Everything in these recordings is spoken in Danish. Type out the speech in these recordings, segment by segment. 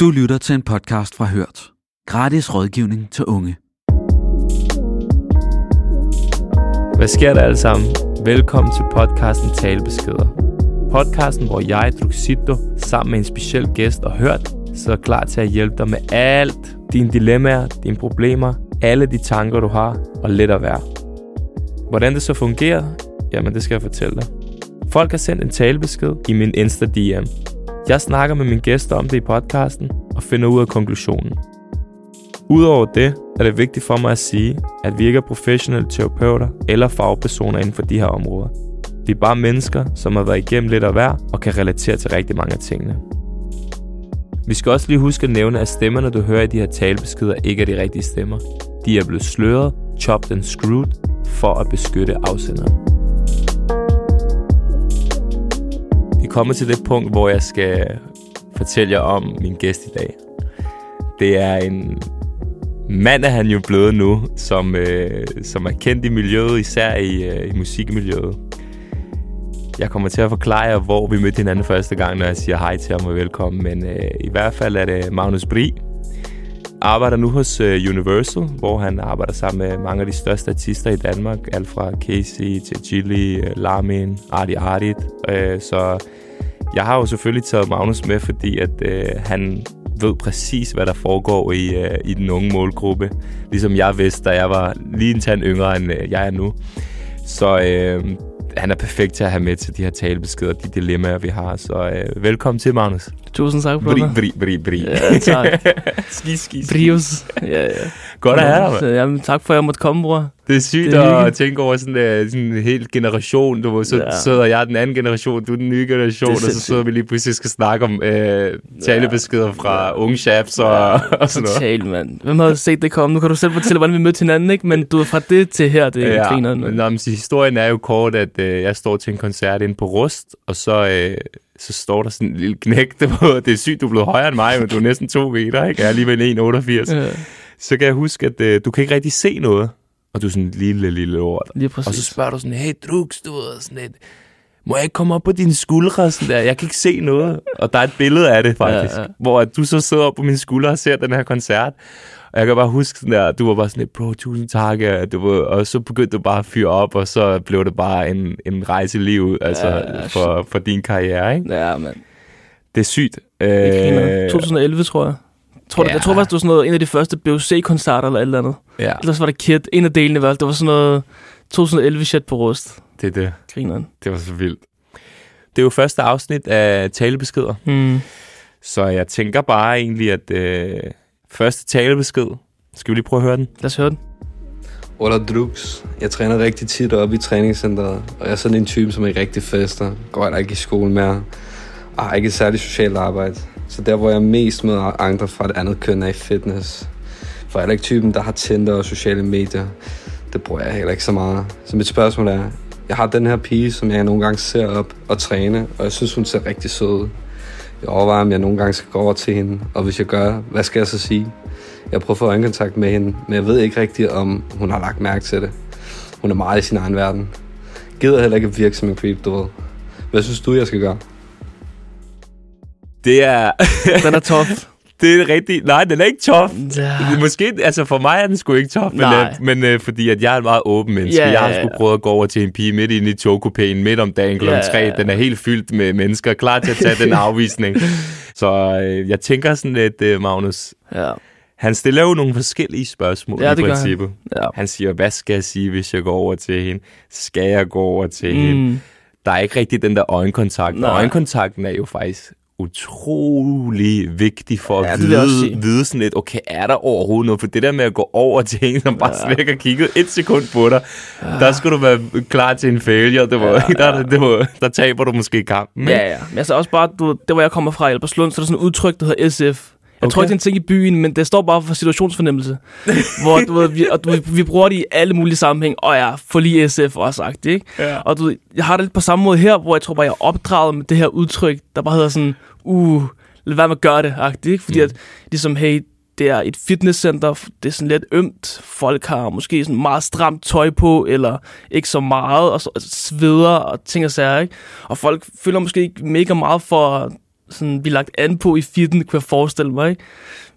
Du lytter til en podcast fra Hørt. Gratis rådgivning til unge. Hvad sker der alle sammen? Velkommen til podcasten Talebeskeder. Podcasten, hvor jeg, Druxito, sammen med en speciel gæst og Hørt, sidder klar til at hjælpe dig med alt. Dine dilemmaer, dine problemer, alle de tanker, du har, og lidt at være. Hvordan det så fungerer? Jamen, det skal jeg fortælle dig. Folk har sendt en talebesked i min Insta-DM. Jeg snakker med mine gæster om det i podcasten og finder ud af konklusionen. Udover det er det vigtigt for mig at sige, at vi ikke er professionelle terapeuter eller fagpersoner inden for de her områder. Vi er bare mennesker, som har været igennem lidt af hver og kan relatere til rigtig mange af tingene. Vi skal også lige huske at nævne, at stemmerne, du hører i de her talebeskeder, ikke er de rigtige stemmer. De er blevet sløret, chopped and screwed for at beskytte afsenderen. Er kommet til det punkt, hvor jeg skal fortælle jer om min gæst i dag. Det er en mand, er han jo blevet nu, som, øh, som er kendt i miljøet, især i, øh, i musikmiljøet. Jeg kommer til at forklare jer, hvor vi mødte hinanden første gang, når jeg siger hej til ham og velkommen. Men øh, i hvert fald er det Magnus Bri. Arbejder nu hos øh, Universal, hvor han arbejder sammen med mange af de største artister i Danmark. Alt fra Casey til Chili, øh, Lamin, Arti Artit. Øh, så jeg har jo selvfølgelig taget Magnus med, fordi at øh, han ved præcis, hvad der foregår i, øh, i den unge målgruppe. Ligesom jeg vidste, da jeg var lige en tand yngre, end øh, jeg er nu. Så øh, han er perfekt til at have med til de her talebeskeder, de dilemmaer, vi har. Så øh, velkommen til, Magnus. Tusind tak, Bri, brother. bri, bri, bri. Ja, tak. ski, ski, ski. Brios. Ja, ja. Godt at have dig, jamen, tak for, at jeg måtte komme, bror. Det er sygt Det er at hyggeligt. tænke over sådan, uh, sådan en hel generation. Du, så Ja. sidder jeg den anden generation, du den nye generation, og så sidder vi lige pludselig skal snakke om uh, talebeskeder fra unge chaps og, og sådan noget. Totalt, mand. Hvem havde set det komme? Nu kan du selv fortælle, hvordan vi mødte hinanden, ikke? Men du er fra det til her, det er ja, grineren. men, historien er jo kort, at øh, jeg står til en koncert inde på Rust, og så, øh, så står der sådan en lille. Det, var, det er sygt, du er blevet højere end mig, men du er næsten to meter, ikke? Jeg er alligevel 1,88. Ja, Så kan jeg huske, at øh, du kan ikke rigtig se noget, og du er sådan en lille, lille ord. lige Og så præcis. spørger du sådan, hey Drux, du ved, sådan et, må jeg ikke komme op på dine skuldre? Sådan der, jeg kan ikke se noget. Og der er et billede af det faktisk, Ja, ja, hvor du så sidder op på mine skuldre og ser den her koncert. Og jeg kan bare huske sådan der, du var bare sådan et, bro, tusind tak. ja," Du ved, og så begyndte du bare at fyre op, og så blev det bare en, en rejse i livet altså, Ja, ja, for, for din karriere. Ikke? Ja, mand. Det er sygt. Øh, 2011, tror jeg. Tror, ja. ja. Jeg tror faktisk, det var sådan noget, en af de første BOC-koncerter eller et eller andet. ja, Ellers var det Kid, en af delene fald. Det var sådan noget 2011 shit på rust. det er det. Grineren. Det var så vildt. Det er jo første afsnit af talebeskeder. Hmm. Så jeg tænker bare egentlig, at øh, første talebesked, skal vi lige prøve at høre den? Lad os høre den. Ola Drux. Jeg træner rigtig tit op i træningscenteret, og jeg er sådan en type, som ikke rigtig fester. Går heller ikke i skole mere, og har ikke et særligt socialt arbejde. Så der, hvor jeg mest med andre fra et andet køn, er i fitness. For jeg er ikke typen, der har Tinder og sociale medier. Det bruger jeg heller ikke så meget. Så mit spørgsmål er, jeg har den her pige, som jeg nogle gange ser op og træne, og jeg synes, hun ser rigtig sød ud. Jeg overvejer, om jeg nogle gange skal gå over til hende, og hvis jeg gør, hvad skal jeg så sige? Jeg prøver at få øjenkontakt med hende, men jeg ved ikke rigtigt, om hun har lagt mærke til det. Hun er meget i sin egen verden. Gider heller ikke at virke som en creep, du ved. Hvad synes du, jeg skal gøre? Det er, Den er tough. det er rigtig... Nej, den er ikke tof. Ja. Måske, altså for mig er den sgu ikke tof, men, øh, men øh, fordi at jeg er en meget åben menneske. Ja, jeg har sgu ja. prøvet at gå over til en pige midt inde i togkupéen, midt om dagen kl. Ja, 3. ja, ja. Den er helt fyldt med mennesker, klar til at tage den afvisning. Så øh, jeg tænker sådan lidt, øh, Magnus, Ja. han stiller jo nogle forskellige spørgsmål Ja, i gør han. princippet. Ja. Han siger, hvad skal jeg sige, hvis jeg går over til hende? Skal jeg gå over til mm. hende? Der er ikke rigtig den der øjenkontakt. Nej. Og øjenkontakten er jo faktisk utrolig vigtig for Ja, at det jeg også vide, sådan lidt, okay, er der overhovedet noget? For det der med at gå over til en, som bare slet ikke har kigget et sekund på dig, der skal du være klar til en failure. Det var, ja, der, det var, der taber du måske kampen. ikke? Ja, ja. Men altså også bare, du, der hvor jeg kommer fra, i Albertslund, så er der sådan et udtryk, der hedder SF. Jeg okay. tror ikke, det er en ting i byen, men det står bare for situationsfornemmelse. hvor du ved, vi, og du, vi bruger det i alle mulige sammenhæng. Og ja, for lige SF også sagt, ikke? Ja. Og du, jeg har det lidt på samme måde her, hvor jeg tror bare, jeg er opdraget med det her udtryk, der bare hedder sådan, uh, lad være med at gøre det, agtigt, ikke? Fordi mm. at, ligesom, hey, det er et fitnesscenter, det er sådan lidt ømt, folk har måske sådan meget stramt tøj på, eller ikke så meget, og så og sveder og ting og sager, ikke? Og folk føler måske ikke mega meget for sådan, blive lagt an på i fitten, kunne jeg forestille mig. Ikke?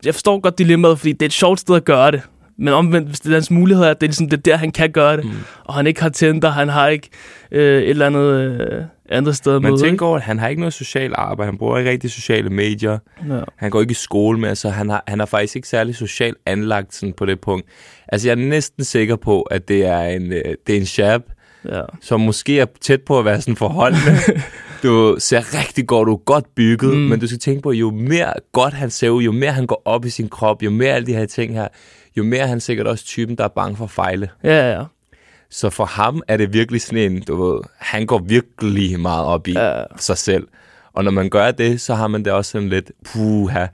Jeg forstår godt dilemmaet, fordi det er et sjovt sted at gøre det. Men omvendt, hvis det er hans mulighed, at det er, ligesom, det er der, han kan gøre det. Mm. Og han ikke har Tinder, han har ikke øh, et eller andet øh, andet sted at Man møde. tænker over, at han har ikke noget socialt arbejde. Han bruger ikke rigtig sociale medier. Ja. Han går ikke i skole med, så han har, han er faktisk ikke særlig socialt anlagt sådan på det punkt. Altså, jeg er næsten sikker på, at det er en, øh, det er en chap, Ja. som måske er tæt på at være sådan forholdende. du ser rigtig godt, du er godt bygget, mm. men du skal tænke på, jo mere godt han ser ud, jo mere han går op i sin krop, jo mere alle de her ting her, jo mere er han sikkert også typen, der er bange for at fejle. Ja, ja. Så for ham er det virkelig sådan en, du ved, han går virkelig meget op i Ja. sig selv. Og når man gør det, så har man det også sådan lidt, puha,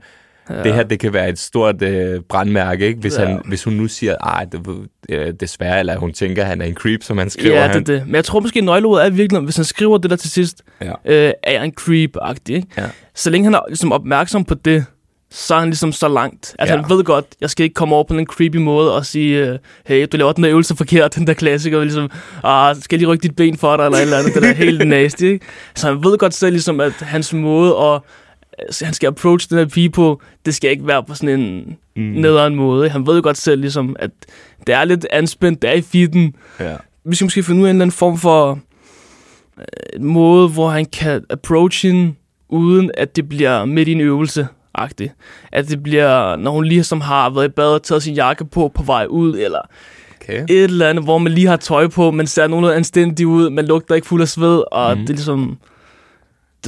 ja. det her det kan være et stort øh, brandmærke, ikke? Hvis, Ja. han, hvis hun nu siger, det, øh, desværre, eller hun tænker, at han er en creep, som han skriver. Ja, det er det. Men jeg tror måske, nøgleordet er virkelig, hvis han skriver det der til sidst, Ja. øh, er jeg en creep-agtig. Ikke? Ja. Så længe han er ligesom opmærksom på det, så er han ligesom så langt. Altså Ja. han ved godt, jeg skal ikke komme over på en creepy måde og sige, øh, hey, du laver den der øvelse forkert, den der klassiker, ligesom, ah, skal jeg lige rykke dit ben for dig, eller et eller andet, det der er helt nasty. Ikke? Så han ved godt selv, ligesom, at hans måde at altså, han skal approach den her pige på, det skal ikke være på sådan en mm. nederen måde. Han ved jo godt selv, ligesom, at det er lidt anspændt, det er i fitten, Ja. vi skal måske finde ud af en eller anden form for øh, en måde, hvor han kan approach hende, uden at det bliver midt i en øvelse agtigt. At det bliver, når hun lige som har været i bad og taget sin jakke på på vej ud, eller Okay. et eller andet, hvor man lige har tøj på, men ser nogenlunde anstændig ud, man lugter ikke fuld af sved, og mm. det er ligesom...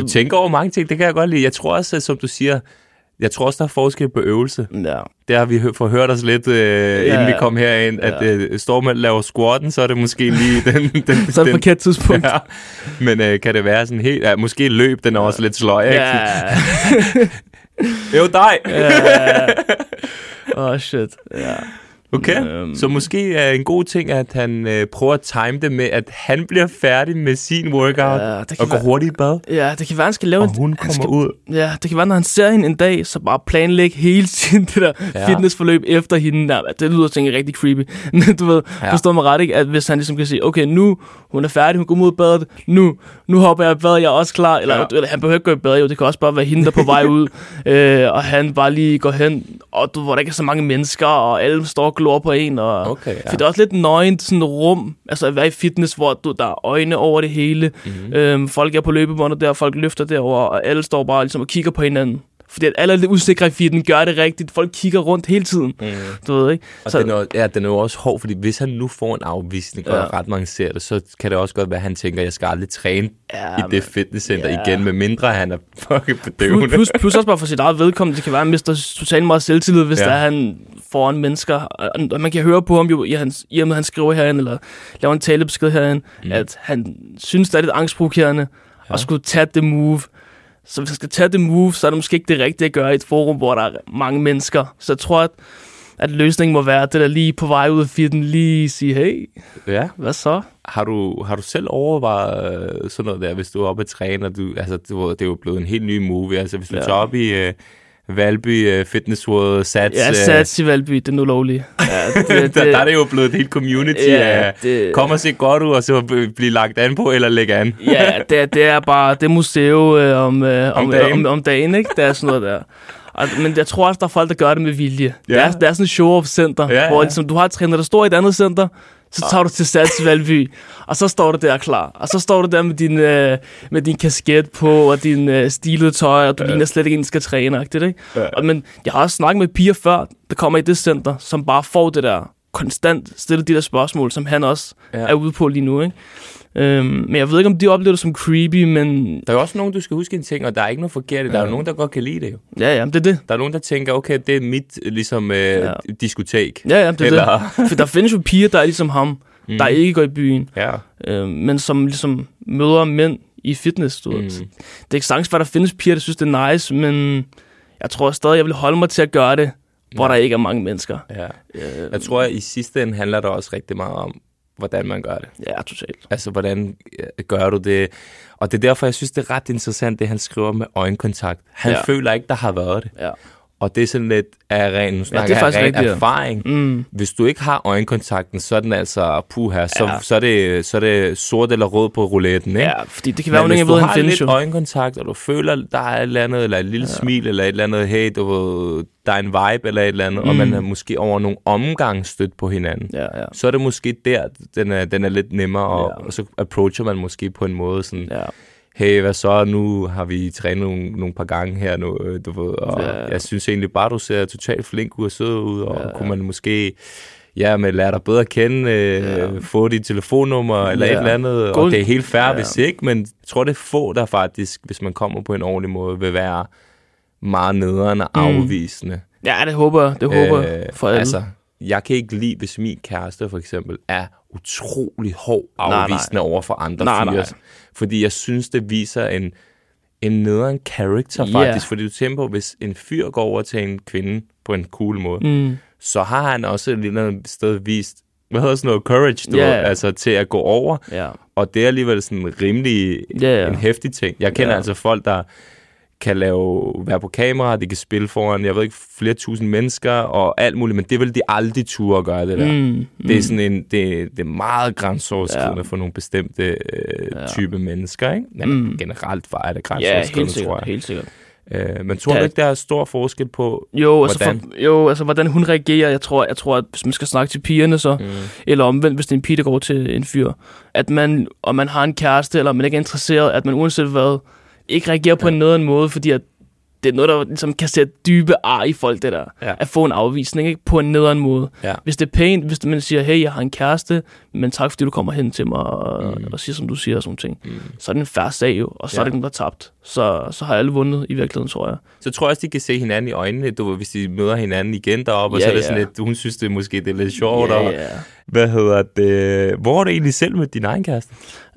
Du tænker over mange ting, det kan jeg godt lide. Jeg tror også, som du siger, jeg tror også, der er forskel på øvelse. Ja, Det har vi hø- forhørt os lidt, øh, ja, inden vi kom herind, at øh, står man laver squatten, så er det måske lige den... den, så er det forkert tidspunkt. ja. Men øh, kan det være sådan helt... Ja, måske løb, den er også lidt sløj, ikke? Ja. Jo, dig! ja. Oh shit. Ja. Okay, Øhm. så måske er en god ting, at han øh, prøver at time det med, at han bliver færdig med sin workout Ja, det kan og går være- hurtigt i bad, ja, det kan være, han skal lave og en, hun kommer skal, ud. Ja, det kan være, når han ser hende en dag, så bare planlægge hele sin det der Ja. fitnessforløb efter hende. Ja, det lyder tænke rigtig creepy. Men du ved, Ja. forstår mig ret, ikke? At hvis han ligesom kan sige, okay, nu hun er færdig, hun går ud i badet, nu, nu hopper jeg i bad, jeg er også klar. Eller, Ja. eller han behøver ikke gå i bad, jo, det kan også bare være hende, der er på vej ud. øh, og han bare lige går hen, og du, hvor der ikke er så mange mennesker, og alle står glor på en. Og, Okay, ja. For det er også lidt nøgent sådan rum, altså at være i fitness, hvor du, der er øjne over det hele. Mhm. Mm-hmm. Øhm, folk er på løbebåndet der, folk løfter derover, og alle står bare ligesom og kigger på hinanden. Fordi at alle er lidt usikre i fitten, gør det rigtigt. Folk kigger rundt hele tiden. Mm. Du ved, ikke? Og Så, den er, ja, den er jo også hård, fordi hvis han nu får en afvisning, og Ja. ret mange ser det, så kan det også godt være, at han tænker, at jeg skal aldrig træne ja, i det fitnesscenter ja. igen, med mindre han er fucking bedøvende. plus, plus også bare for sit eget vedkommende. Det kan være, at han mister totalt meget selvtillid, hvis Ja. ja. der er han foran mennesker. Og man kan høre på ham jo, i, hans, i og med, at han skriver herinde, eller laver en talebesked herinde, mm. at han synes, det er lidt angstprovokerende ja. at skulle tage det move. Så hvis han skal tage det move, så er det måske ikke det rigtige at gøre i et forum, hvor der er mange mennesker. Så jeg tror, at, at løsningen må være, det der lige på vej ud af fitten, lige sige, hey, Ja. hvad så? Har du, har du selv overvejet øh, sådan noget der, hvis du er oppe at træne, og du, altså, du, det er jo blevet en helt ny movie, altså hvis du. Ja. tager op i øh, Valby uh, Fitness World Sats, Ja, øh, sats i Valby, det er nu lovligt. Ja, det, der, der er det jo blevet et helt community Ja, af, det- kom og se godt ud, og så blive lagt an på, eller lægge an. Ja, det, er- det er bare det museum øh, om, øh, om, Om dagen. om, om dagen, ikke? Det er sådan noget der. Og, men jeg tror også, der er folk, der gør det med vilje. Ja. Det, er, det er sådan et show-off-center, Ja, ja, hvor ligesom, du har træner, der står i et andet center, så tager du til Sats Valby, og så står du der klar. Og så står du der med din, øh, med din kasket på, og din øh, stilede tøj, og du ja. ligner slet ikke en, skal træne, ikke? Ja. Og, men jeg har også snakket med piger før, der kommer i det center, som bare får det der konstant stille de der spørgsmål, som han også Ja. er ude på lige nu, ikke? Øhm, men jeg ved ikke, om de oplever det som creepy, men Der er jo også nogen, du skal huske en ting, og der er ikke noget forkert i. Der er jo nogen, der godt kan lide det jo. ja, ja, det er det. Der er nogen, der tænker, okay, det er mit ligesom, øh, Ja. diskotek. Ja, ja, det er Eller- det. For der findes jo piger, der er ligesom ham, mm. der ikke går i byen, Ja. øhm, men som ligesom møder mænd i fitness. Du mm. Det er ikke sagtens, at der findes piger, der synes, det er nice, men jeg tror stadig, jeg vil holde mig til at gøre det, hvor der ikke er mange mennesker. ja. Øh, Jeg tror, at i sidste ende handler det også rigtig meget om, hvordan man gør det. ja, totalt. Altså, hvordan gør du det? Og det er derfor, jeg synes, det er ret interessant, det han skriver med øjenkontakt. Han. Ja. føler ikke, der har været det. Ja. Og det er sådan lidt af ren, snakker det er faktisk ren rigtigt, ja. erfaring. Mm. Hvis du ikke har øjenkontakten, så er den altså puha, så, Ja. så, er det, så er det sort eller rød på rouletten, ikke? Ja, fordi det kan være, Men hvis ikke du har findes lidt jo. øjenkontakt, og du føler, der er et eller andet, eller et lille ja. smil, eller et eller andet, hey, du der er en vibe, eller et eller andet, mm. og man er måske over nogle omgange stødt på hinanden, Ja, ja. så er det måske der, den er, den er lidt nemmere, og, Ja. og så approacher man måske på en måde sådan, Ja. Hey, hvad så, nu har vi trænet nogle, nogle par gange her nu, øh, du ved, og Ja. jeg synes egentlig bare, du ser totalt flink ud og sød ud, og Ja, kunne man måske, ja, med lære dig bedre at kende, øh, Ja. få dit telefonnummer, eller Ja. et eller andet, God- og det er helt fair, Ja. hvis ikke, men jeg tror, det er få, der faktisk, hvis man kommer på en ordentlig måde, vil være meget nederen og Mm. afvisende. ja, det håber jeg. Det håber jeg for alle. Altså, jeg kan ikke lide, hvis min kæreste for eksempel er utrolig hård Nej, nej. afvisende over for andre Nej, fyre. nej. Fordi jeg synes, det viser en, en nederen character Ja. faktisk. Fordi du tænker på, hvis en fyr går over til en kvinde på en cool måde, Mm. så har han også et andet sted vist, hvad hedder sådan noget, courage, du Ja. ved, altså til at gå over. Ja. Og det er alligevel sådan en rimelig ja. en hæftig ting. Jeg kender Ja. altså folk, der kan lave, være på kamera, de kan spille foran, jeg ved ikke, flere tusind mennesker og alt muligt, men det vil de aldrig turde at gøre det der. Mm. Det er sådan en, det, det er meget grænseoverskridende Ja. ja. for nogle bestemte øh, Ja. ja. type mennesker, ikke? Men Mm. mm. generelt var det Ja, grænseoverskridende, sikkert. tror jeg. Helt sikkert. Øh, men tror Ja. du ikke, der er stor forskel på... Jo, altså, Hvordan? for, jo, altså hvordan hun reagerer, jeg tror, jeg tror, at hvis man skal snakke til pigerne så, mm. eller omvendt, hvis det er en pige, der går til en fyr, at man, og man har en kæreste, eller man ikke er interesseret, at man uanset hvad, ikke reagerer på ja. en nederen måde, fordi at det er noget, der ligesom kan sætte dybe ar i folk, det der. Ja. At få en afvisning, ikke? På en nederen måde. Ja. Hvis det er pænt, hvis man siger, hey, jeg har en kæreste, men tak fordi du kommer hen til mig og, mm. og siger, som du siger, og sådan ting. Mm. Så er det en færre sag jo, og så ja. er det nogen, der er tabt. Så, så har alle vundet i virkeligheden, tror jeg. Så tror jeg også, de kan se hinanden i øjnene, du hvis de møder hinanden igen deroppe, og Ja, så er det ja. sådan lidt, hun synes det måske det er lidt sjovt, Ja, og ja. hvad hedder det, hvor er det egentlig selv med din egen kæreste?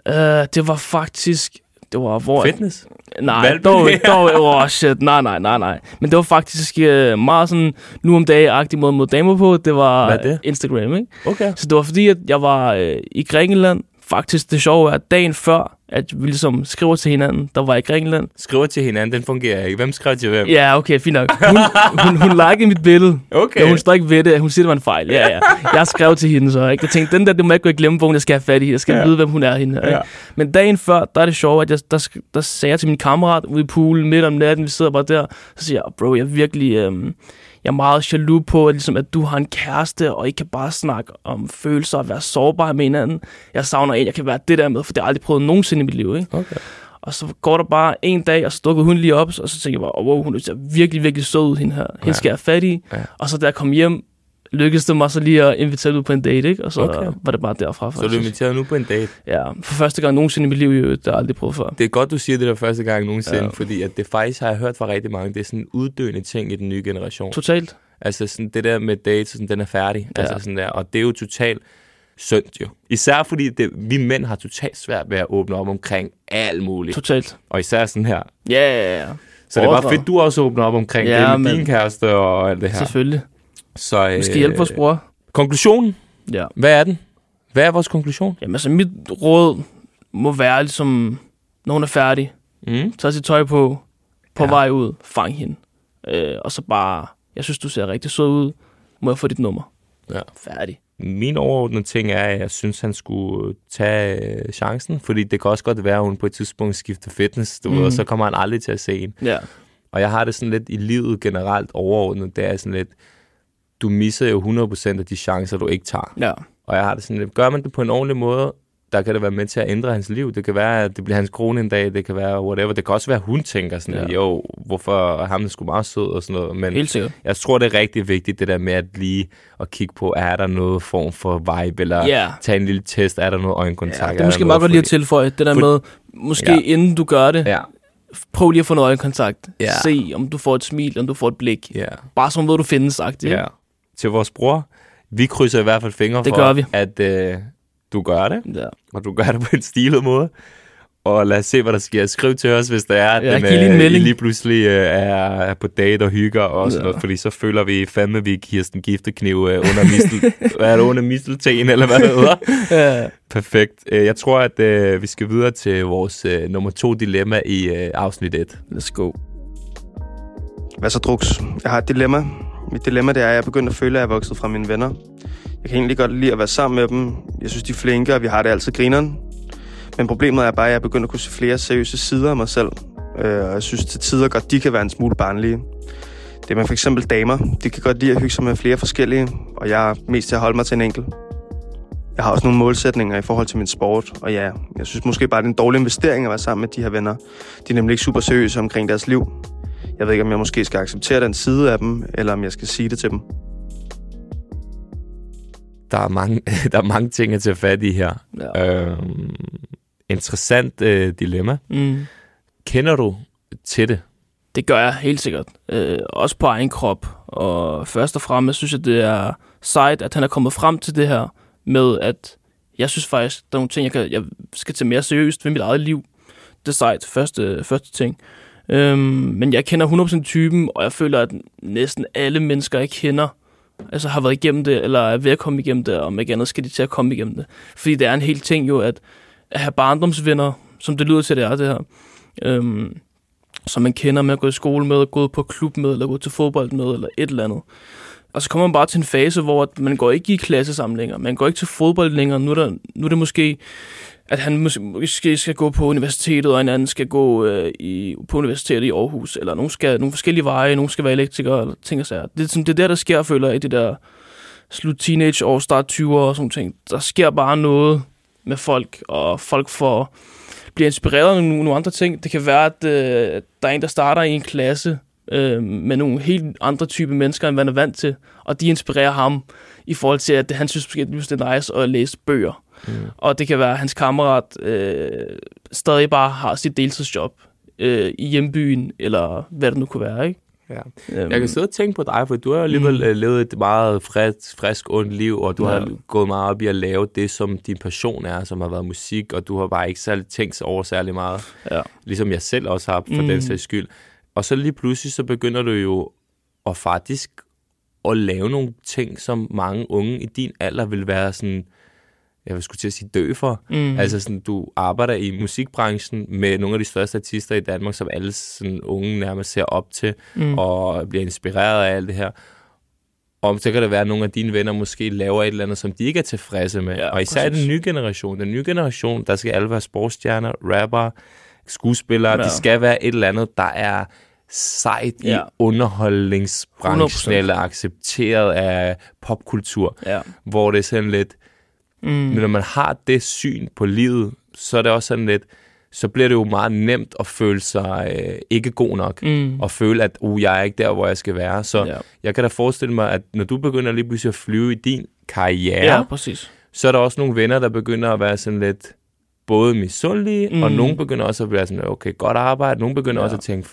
Uh, det var faktisk... Det var hvor... Fitness? Nej, Valby? dog, dog, oh shit, nej, nej, nej, nej. Men det var faktisk uh, meget sådan nu om dagen-agtig måde mod damer på. Det var Hvad det? Instagram, ikke? Okay. Så det var fordi, at jeg var uh, i Grækenland. Faktisk det sjove er, at dagen før, at vi ligesom skriver til hinanden, der var i Grækenland. Skriver til hinanden, den fungerer ikke. Hvem skrev til hvem? Ja, okay, fint nok. Hun, hun, hun likede mit billede. Okay. Ja, hun står ikke ved det. Hun siger, det var en fejl. Ja, ja. Jeg skrev til hende så. Ikke? Jeg tænkte, den der, det må jeg ikke i glemmebogen, jeg skal have fat i. Jeg skal ja. vide, hvem hun er hende. Ikke? Ja. Men dagen før, der er det sjovt, at jeg, der, der sagde jeg til min kammerat ude i poolen midt om natten, vi sidder bare der, så siger jeg, bro, jeg virkelig, øhm, jeg er meget jaloux på, at, ligesom, at du har en kæreste, og ikke kan bare snakke om følelser og være sårbar med hinanden. Jeg savner en, jeg kan være det der med, for det har jeg aldrig prøvet nogensinde i mit liv. Ikke? Okay. Og så går der bare en dag, og så dukkede hun lige op, og så tænkte jeg bare, oh, wow, hun er virkelig, virkelig sød ud, hende her. Hende Ja. skal jeg fat i. Ja. Og så da jeg kom hjem, lykkedes det mig så lige at invitere ud på en date, ikke? Og så Okay. var det bare derfra, Så er du faktisk. inviteret nu på en date. Ja, for første gang nogensinde i mit liv, det har jeg aldrig prøvet før. Det er godt, du siger det der første gang nogensinde, Ja. fordi at det faktisk har jeg hørt fra rigtig mange, det er sådan en uddøende ting i den nye generation. Totalt. Altså sådan det der med dates, sådan, den er færdig. Ja. Altså sådan der, og det er jo totalt synd jo. Især fordi det, vi mænd har totalt svært ved at åbne op omkring alt muligt. Totalt. Og især sådan her. Ja, ja, ja. Så det er bare fedt, du også åbner op omkring Ja, det med men- din kæreste og alt det her. Selvfølgelig. Så, øh, Vi skal hjælpe vores bror. Konklusionen, Ja. hvad er den? Hvad er vores konklusion? Jamen altså, mit råd må være ligesom, når hun er færdig, Mm. tag sit tøj på, på Ja. vej ud, fang hende. Øh, og så bare, jeg synes, du ser rigtig sød ud, må jeg få dit nummer. Ja. Færdig. Min overordnede ting er, at jeg synes, han skulle tage øh, chancen, fordi det kan også godt være, at hun på et tidspunkt skifter fitness, du mm. ved, og så kommer han aldrig til at se en. Ja. Og jeg har det sådan lidt i livet generelt overordnet, det er sådan lidt, du misser jo 100% af de chancer, du ikke tager. Ja. Og jeg har det sådan lidt, gør man det på en ordentlig måde, der kan det være med til at ændre hans liv. Det kan være, at det bliver hans kone en dag, det kan være whatever. Det kan også være, at hun tænker sådan, Ja. jo, hvorfor er ham sgu meget sød og sådan noget. Men Helt sikkert. jeg tror, det er rigtig vigtigt, det der med at lige at kigge på, er der noget form for vibe, eller Ja. tage en lille test, er der noget øjenkontakt? Ja, det er måske meget godt lige at tilføje, det der fordi- med, måske Ja. inden du gør det, Ja, prøv lige at få noget øjenkontakt. Ja. Se, om du får et smil, om du får et blik. ja, Bare som ved, du findes, sagt. ja. Til vores bror, vi krydser i hvert fald fingre Det for, gør vi. at øh, du gør det. ja. og du gør det på en stilet måde. Og lad os se, hvad der sker. Skriv til os, hvis der er, at Ja, den, lige øh. I lige pludselig øh, er, på date og hygger og sådan Ja. noget, fordi så føler vi fandme, at vi giver sådan en giftekniv øh, under mistel, hvad er det, under mistelten, eller hvad det hedder. ja. Perfekt. Øh, Jeg tror, at øh, vi skal videre til vores øh, nummer to dilemma i øh, afsnit 1. Let's go. Hvad så, Drux? Jeg har et dilemma. Mit dilemma det er, at jeg er begyndt at føle, at jeg er vokset fra mine venner. Jeg kan egentlig godt lide at være sammen med dem. Jeg synes, de er flinke, og vi har det altid grineren. Men problemet er bare, at jeg er begyndt at kunne se flere seriøse sider af mig selv. Øh, og jeg synes til tider godt, de kan være en smule barnlige. Det er med for eksempel damer. De kan godt lide at hygge sig med flere forskellige, og jeg er mest til at holde mig til en enkelt. Jeg har også nogle målsætninger i forhold til min sport, og ja, jeg synes måske bare, det er en dårlig investering at være sammen med de her venner. De er nemlig ikke super seriøse omkring deres liv. Jeg ved ikke, om jeg måske skal acceptere den side af dem, eller om jeg skal sige det til dem. Der er mange, der er mange ting at tage fat i her. Ja. Øhm, interessant øh, dilemma. Mm. Kender du til det? Det gør jeg helt sikkert. Øh, også på egen krop. Og først og fremmest synes jeg, det er sejt, at han er kommet frem til det her med, at jeg synes faktisk, der er nogle ting, jeg, kan, jeg skal tage mere seriøst ved mit eget liv. Det er sejt, første, første ting. Øhm, men jeg kender 100% typen, og jeg føler, at næsten alle mennesker, jeg kender, altså har været igennem det, eller er ved at komme igennem det, og om ikke andet skal de til at komme igennem det. Fordi det er en hel ting jo, at, at have barndomsvenner, som det lyder til, det er det her, øhm, som man kender, med at gå i skole med, gå på klub med, eller gå til fodbold med, eller et eller andet. Og så kommer man bare til en fase, hvor man går ikke i klasse sammen længere. Man går ikke til fodbold længere. Nu er, der, nu er det måske, at han måske skal gå på universitetet, og en anden skal gå øh, i, på universitetet i Aarhus. Eller nogen skal nogle forskellige veje, nogen skal være elektriker, eller ting og sager. Det, er sådan- det er der, der sker, føler jeg, i det der slut teenage år, start 20'er og sådan ting. Der sker bare noget med folk, og folk får bliver inspireret af nogle, nogle andre ting. Det kan være, at øh, der er en, der starter i en klasse øh, med nogle helt andre type mennesker, end man er vant til, og de inspirerer ham i forhold til, at han synes at det er nice at læse bøger. Mm. Og det kan være, at hans kammerat øh, stadig bare har sit deltidsjob øh, i hjembyen, eller hvad det nu kunne være, ikke? Ja. Øhm, Jeg kan sidde og tænke på dig, for du har alligevel Mm. mm. levet et meget frisk, frisk ondt liv, og du Ja. har gået meget op i at lave det, som din passion er, som har været musik, og du har bare ikke særlig tænkt over særlig meget. Ja. Ligesom jeg selv også har, for Mm. den sags skyld. Og så lige pludselig, så begynder du jo at faktisk at lave nogle ting, som mange unge i din alder vil være sådan, jeg vil skulle til at sige dø for. Mm. Altså sådan, du arbejder i musikbranchen med nogle af de største artister i Danmark, som alle sådan, unge nærmest ser op til Mm. og bliver inspireret af alt det her. Og så kan det være, at nogle af dine venner måske laver et eller andet, som de ikke er tilfredse med. Ja, og især i præcis. den nye generation. Den nye generation, der skal alle være sportsstjerner, rapper, skuespillere. Ja. Det skal være et eller andet, der er sejt. Ja. i underholdningsbranchen 100%. eller accepteret af popkultur. Ja. Hvor det er sådan lidt, Mm. men når man har det syn på livet, så er det også sådan lidt, så bliver det jo meget nemt at føle sig øh, ikke god nok. Mm. Og føle, at uh, jeg er ikke der, hvor jeg skal være. Så Ja. jeg kan da forestille mig, at når du begynder lige pludselig at flyve i din karriere, ja, præcis. så er der også nogle venner, der begynder at være sådan lidt både misundelige, mm. og nogle begynder også at være sådan, okay, godt arbejde. Nogle begynder ja. også at tænke,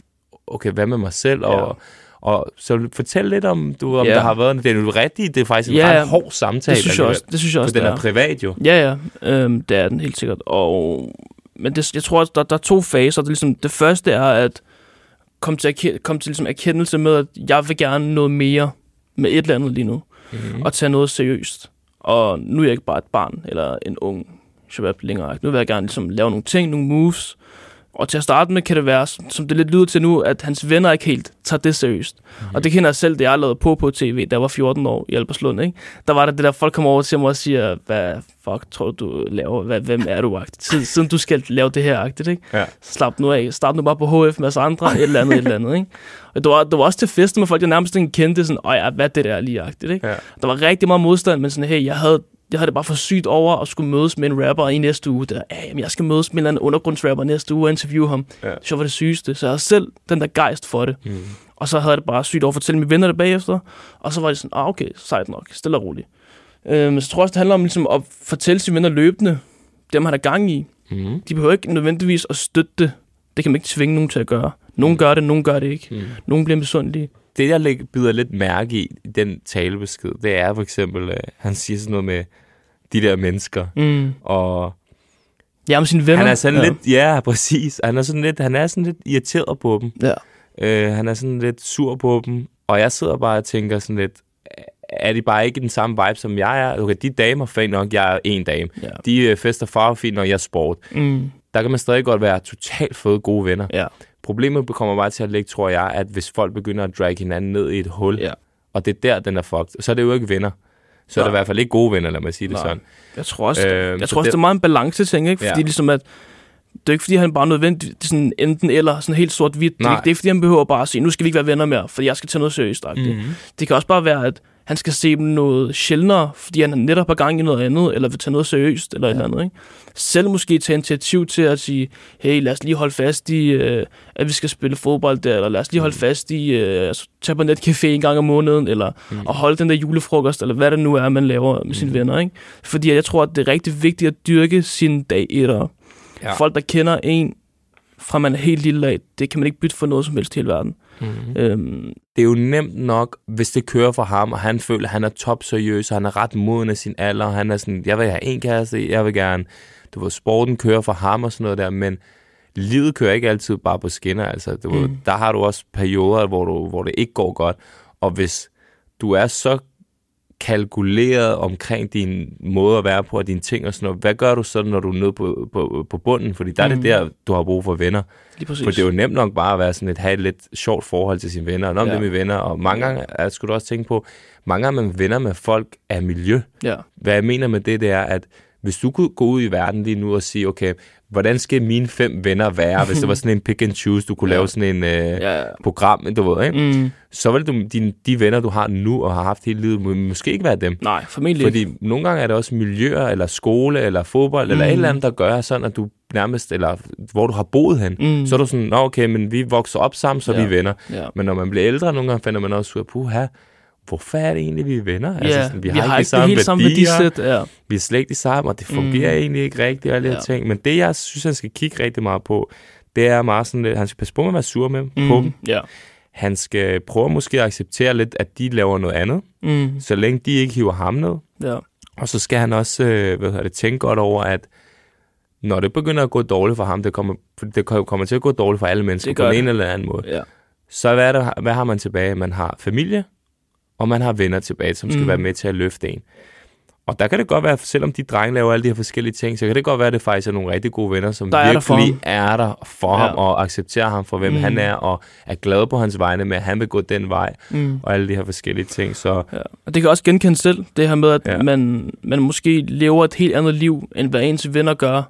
okay, hvad med mig selv? Ja. Og, og så fortæl lidt om, du, om Ja. der har været, det er jo rigtigt, det er faktisk en Ja, ret hård samtale. Det synes jeg også, det synes jeg For også, den det er er. privat jo. Ja, ja, øhm, det er den helt sikkert. Og, men det, jeg tror, at der, der er to faser. Det, er ligesom, det første er at komme til, komme til ligesom erkendelse med, at jeg vil gerne noget mere med et eller andet lige nu, Mm. og tage noget seriøst. Og nu er jeg ikke bare et barn eller en ung shabab længere. Nu vil jeg gerne ligesom lave nogle ting, nogle moves. Og til at starte med kan det være, som det lidt lyder til nu, at hans venner ikke helt tager det seriøst. Mm. Og det kender jeg selv, det jeg lavede på på tv, da jeg var 14 år i Alberslund. Ikke? Der var der det der, folk kommer over til mig og siger, hvad fuck tror du, laver? Hvad, hvem er du? -agtigt? Siden, siden du skal lave det her, agtigt, ikke? Ja. Slap nu af. Start nu bare på HF med os andre, et eller andet, et eller andet. Ikke? Og det var, det var også til fester med folk, jeg nærmest ikke kendte, sådan, åh ja, hvad det der lige, agtigt, ikke? Ja. Der var rigtig meget modstand, men sådan, hey, jeg havde, jeg havde det bare for sygt over at skulle mødes med en rapper i næste uge. Der, hey, jamen, jeg skal mødes med en eller anden undergrundsrapper næste uge og interviewe ham. Ja. Så var det sygeste. Så jeg havde selv den der gejst for det. Mm. Og så havde jeg det bare sygt over at fortælle mine venner det bagefter. Og så var det sådan, ah, okay, sejt nok, stille og roligt. Øh, men så tror jeg også, det handler om ligesom, at fortælle sine venner løbende, det man har gang i. Mm. De behøver ikke nødvendigvis at støtte det. Det kan man ikke tvinge nogen til at gøre. Nogen gør det, nogen gør det ikke. Mm. Nogen bliver misundelige. Det, jeg læg- bider lidt mærke i, i den talebesked, det er for eksempel, øh, han siger sådan noget med de der mennesker, Mm. og Ja, med sine venner. han er sådan ja. lidt, ja, præcis, han er sådan lidt, han er sådan lidt irriteret på dem, Ja. øh, han er sådan lidt sur på dem, og jeg sidder bare og tænker sådan lidt, er de bare ikke den samme vibe, som jeg er? Okay, de damer, fint nok, jeg er en dame. Ja. De øh, fester farve fint, når jeg er sport. Mm. Der kan man stadig godt være totalt fede gode venner. Ja. Problemet kommer bare til at ligge, tror jeg, at hvis folk begynder at drag hinanden ned i et hul, Ja. og det er der, den er fucked, så er det jo ikke venner. Så er det i Nej. hvert fald ikke gode venner, lad mig sige det Nej. sådan. Jeg tror også, øh, jeg tror også det- det er meget en balance ting, ikke? Fordi Ja. ligesom at, det er ikke fordi, han bare nødvendigt det er sådan enten eller, sådan helt sort-hvidt. Det, er Nej. ikke- det er fordi, han behøver bare at sige, nu skal vi ikke være venner mere, fordi jeg skal tage noget seriøst. Mm. Mm-hmm. Det kan også bare være, at han skal se dem noget sjældnere, fordi han netop er gang i noget andet, eller vil tage noget seriøst, eller ja. et eller andet. Ikke? Selv måske tage initiativ til at sige, hey, lad os lige holde fast i, øh, at vi skal spille fodbold der, eller lad os lige holde fast i, øh, altså, tage på netcafé en gang om måneden, eller mm. at holde den der julefrokost, eller hvad det nu er, man laver med sine Mm. venner. Ikke? Fordi jeg tror, at det er rigtig vigtigt at dyrke sin dag etter. Ja. Folk, der kender en, fra man er helt lille af, det kan man ikke bytte for noget som helst i hele verden. Mm-hmm. Øhm, det er jo nemt nok, hvis det kører for ham, og han føler, at han er top seriøs, og han er ret moden af sin alder, og han er sådan, jeg vil have en kæreste, jeg vil gerne, du ved, sporten kører for ham og sådan noget der, men livet kører ikke altid bare på skinner, altså, du mm. ved, der har du også perioder, hvor, du, hvor det ikke går godt, og hvis du er så kalkuleret omkring din måde at være på, og dine ting og sådan noget, hvad gør du så, når du er nede på, på, på bunden? Fordi der mm. er det Mm. der, du har brug for venner. lige præcis. For det er jo nemt nok bare at være sådan et, have et lidt sjovt forhold til sine venner. Og Nå, ja. Det er mine venner. Og mange gange, jeg skulle du også tænke på, mange gange er man venner med folk af miljø. Ja. Hvad jeg mener med det, det er, at hvis du kunne gå ud i verden lige nu og sige, okay, hvordan skal mine fem venner være, hvis det var sådan en pick and choose, du kunne Ja. lave sådan en øh, Ja, program, du ved, ikke? Mm, så vil du, dine, de venner, du har nu og har haft hele livet, må måske ikke være dem. nej, formentlig ikke. Fordi nogle gange er det også miljøer, eller skole, eller fodbold, mm. eller et Mm. eller andet, der gør sådan, at du nærmest, eller hvor du har boet hen, Mm. så er du sådan, nå okay, men vi vokser op sammen, så. Ja. vi er venner. Ja. Men når man bliver ældre, nogle gange finder man også ud af, puha, hvorfor er det egentlig, vi er venner? Ja, Altså, sådan, vi har, ikke det samme helt samme værdisæt. Ja. vi er slet ikke de samme, og det fungerer Mm. egentlig ikke rigtigt, og alle de her Ja. ting. Men det, jeg synes, han skal kigge rigtig meget på, det er meget sådan lidt, han skal passe på med at være sur med mm. på dem. Ja. Han skal prøve måske at acceptere lidt, at de laver noget andet, Mm, så længe de ikke hiver ham ned. ja. Og så skal han også øh, hvad det, tænke godt over, at når det begynder at gå dårligt for ham, det kommer, for det kommer til at gå dårligt for alle mennesker Det på en det. eller anden måde, ja. så hvad, er det, hvad har man tilbage? Man har familie, og man har venner tilbage, som skal Mm. være med til at løfte en. Og der kan det godt være, selvom de drenge laver alle de her forskellige ting, så kan det godt være, at det faktisk er nogle rigtig gode venner, som Der er der virkelig ham. er der for Ja. ham, og accepterer ham for, hvem Mm. han er, og er glad på hans vegne med, at han vil gå den vej, Mm. og alle de her forskellige ting. Så Ja. Og det kan også genkende selv, det her med, at Ja. man, man måske lever et helt andet liv, end hvad ens venner gør.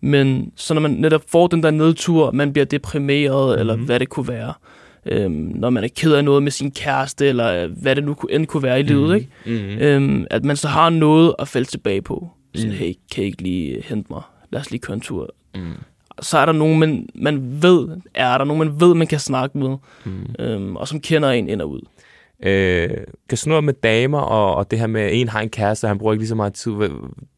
Men så når man netop får den der nedtur, man bliver deprimeret, mm-hmm. eller Mhm. hvad det kunne være. Øhm, når man er ked af noget med sin kæreste, eller øh, hvad det nu kunne- end kunne være i livet, ikke? mm-hmm. Øhm, at man så har noget at falde tilbage på. Sådan, Mm. hey, kan I ikke lige hente mig? Lad os lige køre en tur. mm. Så er der nogen, man, man ved, er der nogen, man ved, man kan snakke med, Mm. øhm, og som kender en ind og ud. øh, kan sådan noget med damer, og, og det her med, at en har en kæreste, og han bruger ikke lige så meget tid,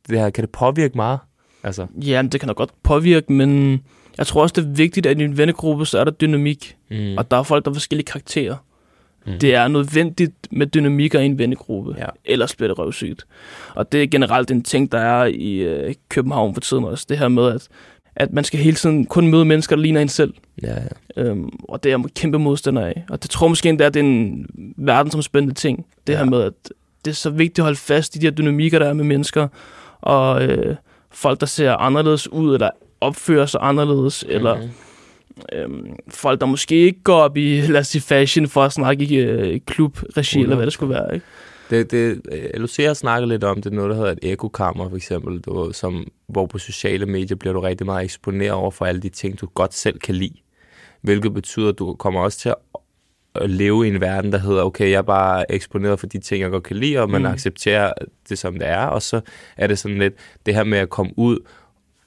det her, kan det påvirke meget? Altså, Ja, det kan nok godt påvirke, men jeg tror også, det er vigtigt, at i en vennegruppe, så er der dynamik, mm. og der er folk, der har forskellige karakterer. Mm. Det er nødvendigt med dynamikker i en vennegruppe, Ja. ellers bliver det røvsygt. Og det er generelt en ting, der er i øh, København for tiden også, det her med, at, at man skal hele tiden kun møde mennesker, der ligner en selv. ja, ja. Øhm, og det er jeg kæmpe modstander af. Og det tror måske endda, at det er en verdensomspændende ting. Det ja. her med, at det er så vigtigt at holde fast i de her dynamikker, der er med mennesker. Og øh, folk, der ser anderledes ud, eller opfører sig anderledes, mm. eller øhm, folk, der måske ikke går op i, lad os sige, fashion, for at snakke i øh, klubregi, eller hvad det skulle være. Ikke? Det, det, øh, Lucia har snakket lidt om, det er noget, der hedder et ekokammer, for eksempel, du, som, hvor på sociale medier bliver du rigtig meget eksponeret over for alle de ting, du godt selv kan lide. Hvilket betyder, at du kommer også til at at leve i en verden, der hedder, okay, jeg er bare eksponeret for de ting, jeg godt kan lide, og man. Mm. accepterer det, som det er, og så er det sådan lidt det her med at komme ud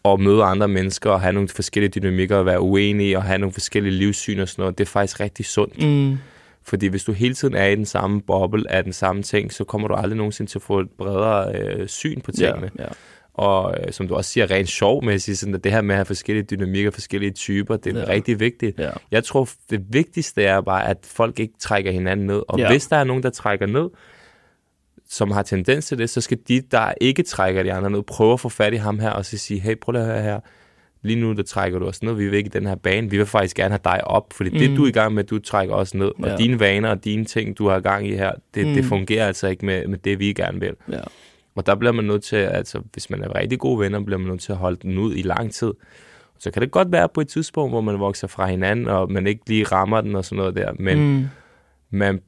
og møde andre mennesker, og have nogle forskellige dynamikker, og være uenige, og have nogle forskellige livssyn og sådan noget, det er faktisk rigtig sundt. Mm, Fordi hvis du hele tiden er i den samme boble af den samme ting, så kommer du aldrig nogensinde til at få et bredere øh, syn på ja, tingene. ja. Og øh, som du også siger, rent sjovmæssigt, sådan at det her med at have forskellige dynamikker, forskellige typer, det er ja. Ja. rigtig vigtigt. ja. Jeg tror, det vigtigste er bare, at folk ikke trækker hinanden ned. Og ja. Ja. hvis der er nogen, der trækker ned, som har tendens til det, så skal de, der ikke trækker de andre ned, prøve at få fat i ham her, og så sige, hey, prøv lige at høre her, lige nu der trækker du os ned, vi vil ikke i den her bane, vi vil faktisk gerne have dig op, fordi mm. det Mm. du er i gang med, du trækker os ned, og Ja. dine vaner og dine ting, du har gang i her, det, mm. det Mm. fungerer altså ikke med, med det, vi gerne vil. ja. Og der bliver man nødt til, altså hvis man er rigtig gode venner, bliver man nødt til at holde den ud i lang tid, Så kan det godt være på et tidspunkt, hvor man vokser fra hinanden, og man ikke lige rammer den og sådan noget der. Men mm. mm, man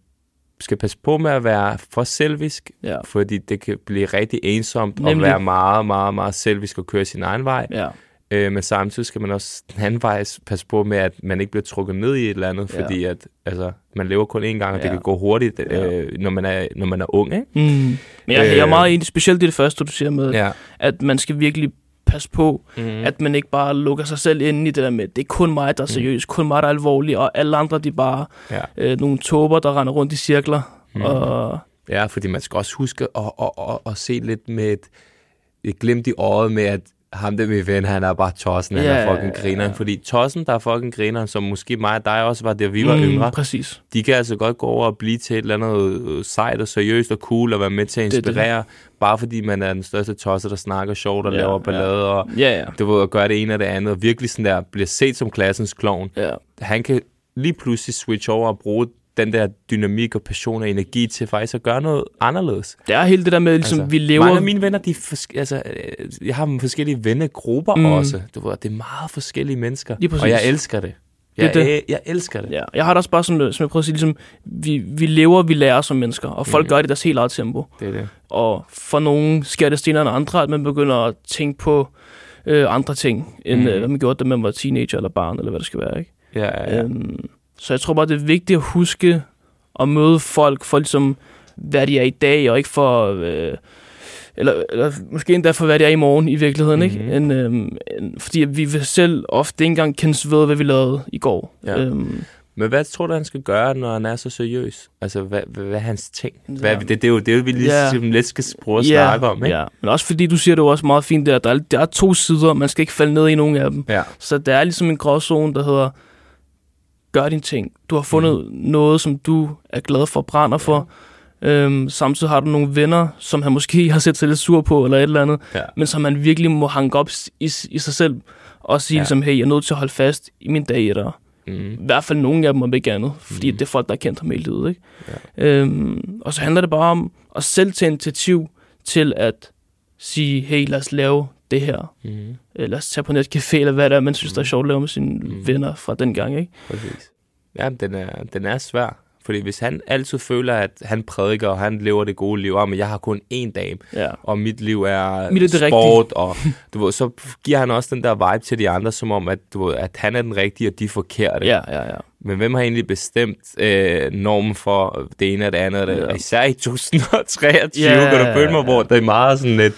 skal passe på med at være for selvisk, ja, fordi det kan blive rigtig ensomt Nemlig. at være meget, meget, meget selvisk og køre sin egen vej. ja, Øh, men samtidig skal man også den anden vej passe på med, at man ikke bliver trukket ned i et eller andet, Ja. fordi at, altså, man lever kun én gang, og det Ja. kan gå hurtigt, Ja. øh, når, man er, når man er ung. Ikke? mm. Men jeg, jeg er Øh. meget enig, specielt det første, du siger med, Ja. at man skal virkelig passe på, Mm. at man ikke bare lukker sig selv ind i det der med, det er kun mig, der er seriøs, kun mig, der er alvorlig, og alle andre, de bare ja. øh, nogle tober, der render rundt i cirkler. Mm. Mm. Og, Ja, fordi man skal også huske at, at, at, at se lidt med et, et glimt i øjet med, at ham der min ven, han er bare tossen, han Ja, er fucking grineren. ja. Fordi tossen, der er fucking grineren, som måske mig og dig også var, da vi var mm, yngre, Præcis. de kan altså godt gå over og blive til et eller andet øh, sejt og seriøst og cool og være med til at Det er det. inspirere, bare fordi man er den største tosse, der snakker sjovt og Ja, laver ballade og Ja, ja. du ved, at gøre det ene og det andet, og virkelig sådan der, bliver set som klassens klovn. ja. Han kan lige pludselig switch over og bruge den der dynamik og passion og energi til faktisk at gøre noget anderledes. Det er helt det der med, ligesom, altså, vi lever... Mange af mine venner, de er fors- altså, øh, jeg har forskellige vennegrupper Mm. også. Du ved, det er meget forskellige mennesker, og jeg elsker det. Det Jeg, det. jeg, jeg elsker det. Ja, jeg har det også bare sådan, som jeg prøver at sige, ligesom, vi, vi lever, vi lærer som mennesker, og folk Mm. gør det i deres helt eget tempo. Det er det. Og for nogen sker det senere end andre, at man begynder at tænke på øh, andre ting, end mm. øh, hvad man gjorde, da man var teenager eller barn, eller hvad det skal være. Ikke? Ja, ja, ja. Øhm, så jeg tror bare, det er vigtigt at huske at møde folk for ligesom, hvad de er i dag, og ikke for... Øh, eller, eller måske endda for, hvad det er i morgen i virkeligheden, Mhm. ikke? En, øhm, en, fordi vi selv ofte ikke engang kendes ved, hvad vi lavede i går. Ja. Øhm, Men hvad tror du, han skal gøre, når han er så seriøs? Altså, hvad, hvad, hvad er hans ting? Hvad, Ja. det, det, er jo det, vi lige Ja. yeah. lidt skal prøve at snakke om, ikke? Ja, men også fordi du siger det jo også meget fint der, der er, der er to sider, man skal ikke falde ned i nogen af dem. Ja. Så der er ligesom en gråzone, der hedder, gør din ting. Du har fundet mm. noget, som du er glad for, brænder for. Øhm, samtidig har du nogle venner, som han måske har set sig lidt sur på, eller et eller andet, Ja. men som man virkelig må hanke op i, i sig selv, og sige Ja. ja. ligesom, hey, jeg er nødt til at holde fast i min dag etter. Mm. I hvert fald nogle af dem, om ikke andet, fordi Mhm. det er folk, der har kendt ham hele livet. Ikke? Ja. Øhm, og så handler det bare om at selv tage initiativ til at sige, hey, lad os lave det her. Mm. Os tage på netcafé, eller hvad det er, man synes, der er Mhm. sjovt at lave med sine Mhm. venner fra den gang. Ikke? Præcis. Ja, den er, den er svær. Fordi hvis han altid føler, at han prædiker, og han lever det gode liv, og men jeg har kun én dame, Ja. og mit liv er Mit er det sport, og du ved, så giver han også den der vibe til de andre, som om, at, du ved, at han er den rigtige, og de er forkerte. Ja, ja, ja. Men hvem har egentlig bestemt øh, normen for det ene og det andet? Ja. Ja. Især i 2023, Ja, yeah, kan du føle mig, ja. hvor det er meget sådan lidt...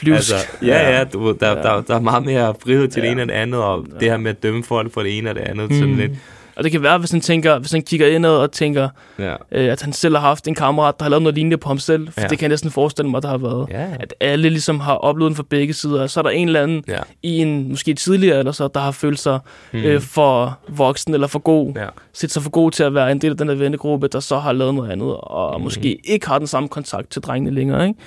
Flyvsk. Altså, ja, ja, du, der, Ja. ja. Der, der er meget mere frihed til Ja. det ene og det andet, og Ja. det her med at dømme folk for det ene og det andet. Mm. Sådan Mm. lidt, Og det kan være, hvis han, tænker, hvis han kigger indad og tænker, ja. øh, at han selv har haft en kammerat, der har lavet noget lignende på ham selv. For Ja. det kan jeg næsten forestille mig, der har været. Ja, At alle ligesom har oplevet den fra begge sider. Og så er der en eller anden ja. i en måske tidligere eller så, der har følt sig Mm. øh, for voksen eller for god. ja. Set sig for god til at være en del af den der vennegruppe, der så har lavet noget andet. Og Mhm. måske ikke har den samme kontakt til drengene længere. Ikke?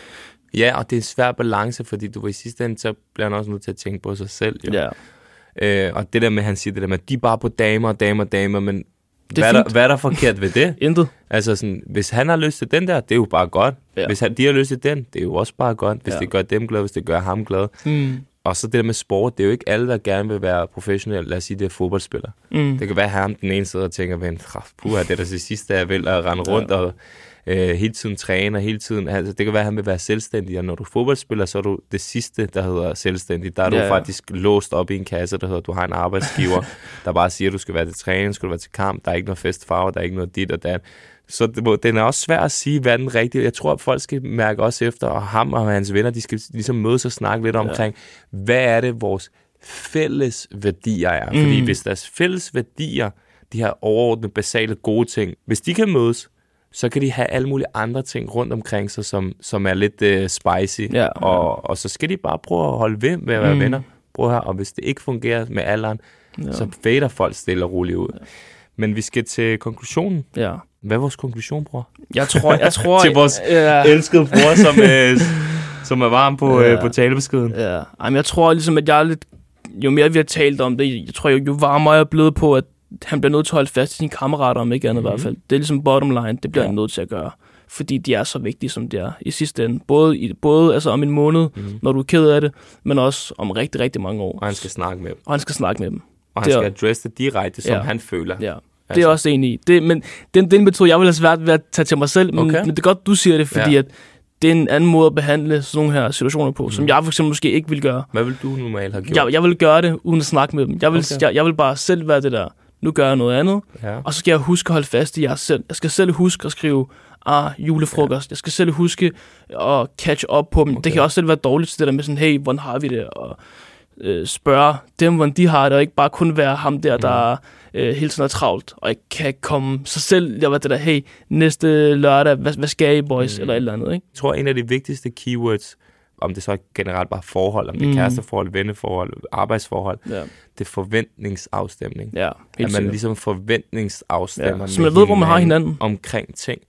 Ja, og det er en svær balance, fordi du var i sidste ende, så bliver han også nødt til at tænke på sig selv. Jo. Ja. Øh, og det der med, han siger det der med, at de er bare på damer, damer, damer, men Det er hvad, er der, hvad er der forkert ved det? Intet. Altså sådan, hvis han har lyst til den der, det er jo bare godt. Ja. Ja. Hvis han, de har lyst til den, det er jo også bare godt. Hvis Ja. ja. det gør dem glade, hvis det gør ham glad. Mm. Og så det der med sport, det er jo ikke alle, der gerne vil være professionel. Lad os sige, det er fodboldspiller. Mm. Det kan være, at ham den ene sidder og tænker, men puha, det er da det sidste, jeg vil at rende Ja. rundt og øh, hele tiden træne, hele tiden. Altså, det kan være, at han vil være selvstændig, og når du er fodboldspiller, så er du det sidste, der hedder selvstændig. Der er Ja, du ja. faktisk låst op i en kasse, der hedder, du har en arbejdsgiver, der bare siger, at du skal være til træning, skal du være til kamp, der er ikke noget festfarve, der er ikke noget dit og dat. Så det, må- den er også svær at sige, hvad den rigtige. Jeg tror, at folk skal mærke også efter, og ham og hans venner, de skal ligesom mødes og snakke lidt omkring, hvad er det, vores fælles værdier er. Fordi Mm. hvis deres fælles værdier, de her overordnede, basale, gode ting, hvis de kan mødes, så kan de have alle mulige andre ting rundt omkring sig, som, som er lidt uh, spicy. Ja. Og, og så skal de bare prøve at holde ved med at være Mm. venner. Prøv her, og hvis det ikke fungerer med alderen, Ja. ja. så fader folk stille og roligt ud. Men vi skal til konklusionen. ja. Hvad er vores konklusion, bror? Jeg tror, jeg tror... Til vores ja. Elskede bror, som, øh, som er varm på, Ja. øh, på talebeskeden. Ja, Ej, men jeg tror ligesom, at jeg er lidt... Jo mere vi har talt om det, jeg tror, jo, jo varmere jeg er blevet på, at han bliver nødt til at holde fast i sine kammerater, om ikke andet mm. i hvert fald. Det er ligesom bottom line, det bliver Ja. han nødt til at gøre. Fordi de er så vigtige, som de er i sidste ende. Både, i, både altså om en måned, Mm. når du er ked af det, men også om rigtig, rigtig mange år. Og han skal snakke med dem. Og han skal snakke med dem. Og han Det er- skal adresse det direkte, som Ja. han føler. Ja. Det er Altså. også enig i. Det, men den, den metode, jeg vil have svært ved at tage til mig selv, men, Okay. men det er godt, du siger det, fordi Ja. at det er en anden måde at behandle sådan nogle her situationer på, mm. som jeg for eksempel måske ikke vil gøre. Hvad vil du normalt have gjort? Jeg, jeg vil gøre det, uden at snakke med dem. Jeg vil, okay. jeg, jeg vil bare selv være det der. Nu gør jeg noget andet, Ja. og så skal jeg huske at holde fast i jer selv. Jeg skal selv huske at skrive, ah, julefrokost. Ja. Jeg skal selv huske at catch up på dem. Okay. Det kan også selv være dårligt til det der med sådan, hey, hvordan har vi det? Og øh, spørge dem, hvordan de har det, og ikke bare kun være ham der, der øh, hele tiden er travlt, og ikke kan komme sig selv. Jeg var det der, hey, næste lørdag, hvad, hvad skal I, boys? Mm. Eller et eller andet, ikke? Jeg tror, en af de vigtigste keywords, om det så er generelt bare forhold, om det er Mm. kæresteforhold, venneforhold, arbejdsforhold, Ja, det er forventningsafstemning. ja at helt man sikkert. ligesom forventningsafstemmer Ja, så man ved, hvor man har hinanden. omkring ting.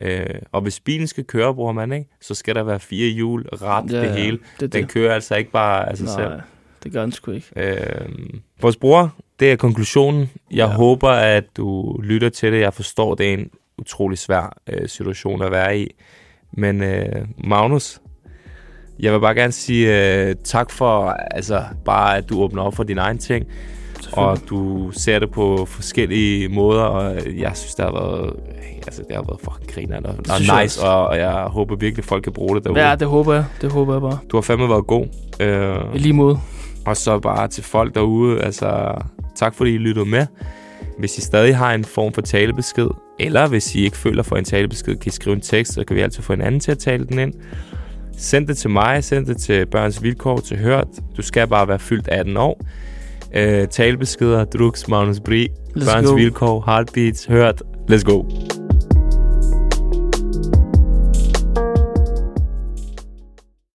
Øh, og hvis bilen skal køre, bruger man, ikke? så skal der være fire hjul, ret, Ja, det hele. det Den det. kører altså ikke bare af sig selv. Nej, det gør den sgu ikke. Øh, vores bror, det er konklusionen. Jeg ja. håber, at du lytter til det. Jeg forstår, det er en utrolig svær øh, situation at være i. Men øh, Magnus, jeg vil bare gerne sige øh, tak for, altså bare at du åbner op for dine egne ting, og du ser det på forskellige måder, og jeg synes, det har været, altså, det har været fucking grinerne og, og nice, og, og jeg håber virkelig, folk kan bruge det derude. Ja, det håber jeg. Det håber jeg bare. Du har fandme været god. Øh, I lige måde. og så bare til folk derude, altså tak fordi I lyttede med. Hvis I stadig har en form for talebesked, eller hvis I ikke føler for en talebesked, kan I skrive en tekst, så kan vi altid få en anden til at tale den ind. Send det til mig, send det til Børns Vilkår, til Hørt. Du skal bare være fyldt 18 år. Øh, talebeskeder, drugs, Magnus Bri, Let's Børns go. Vilkår, Heartbeats, Hørt. Let's go.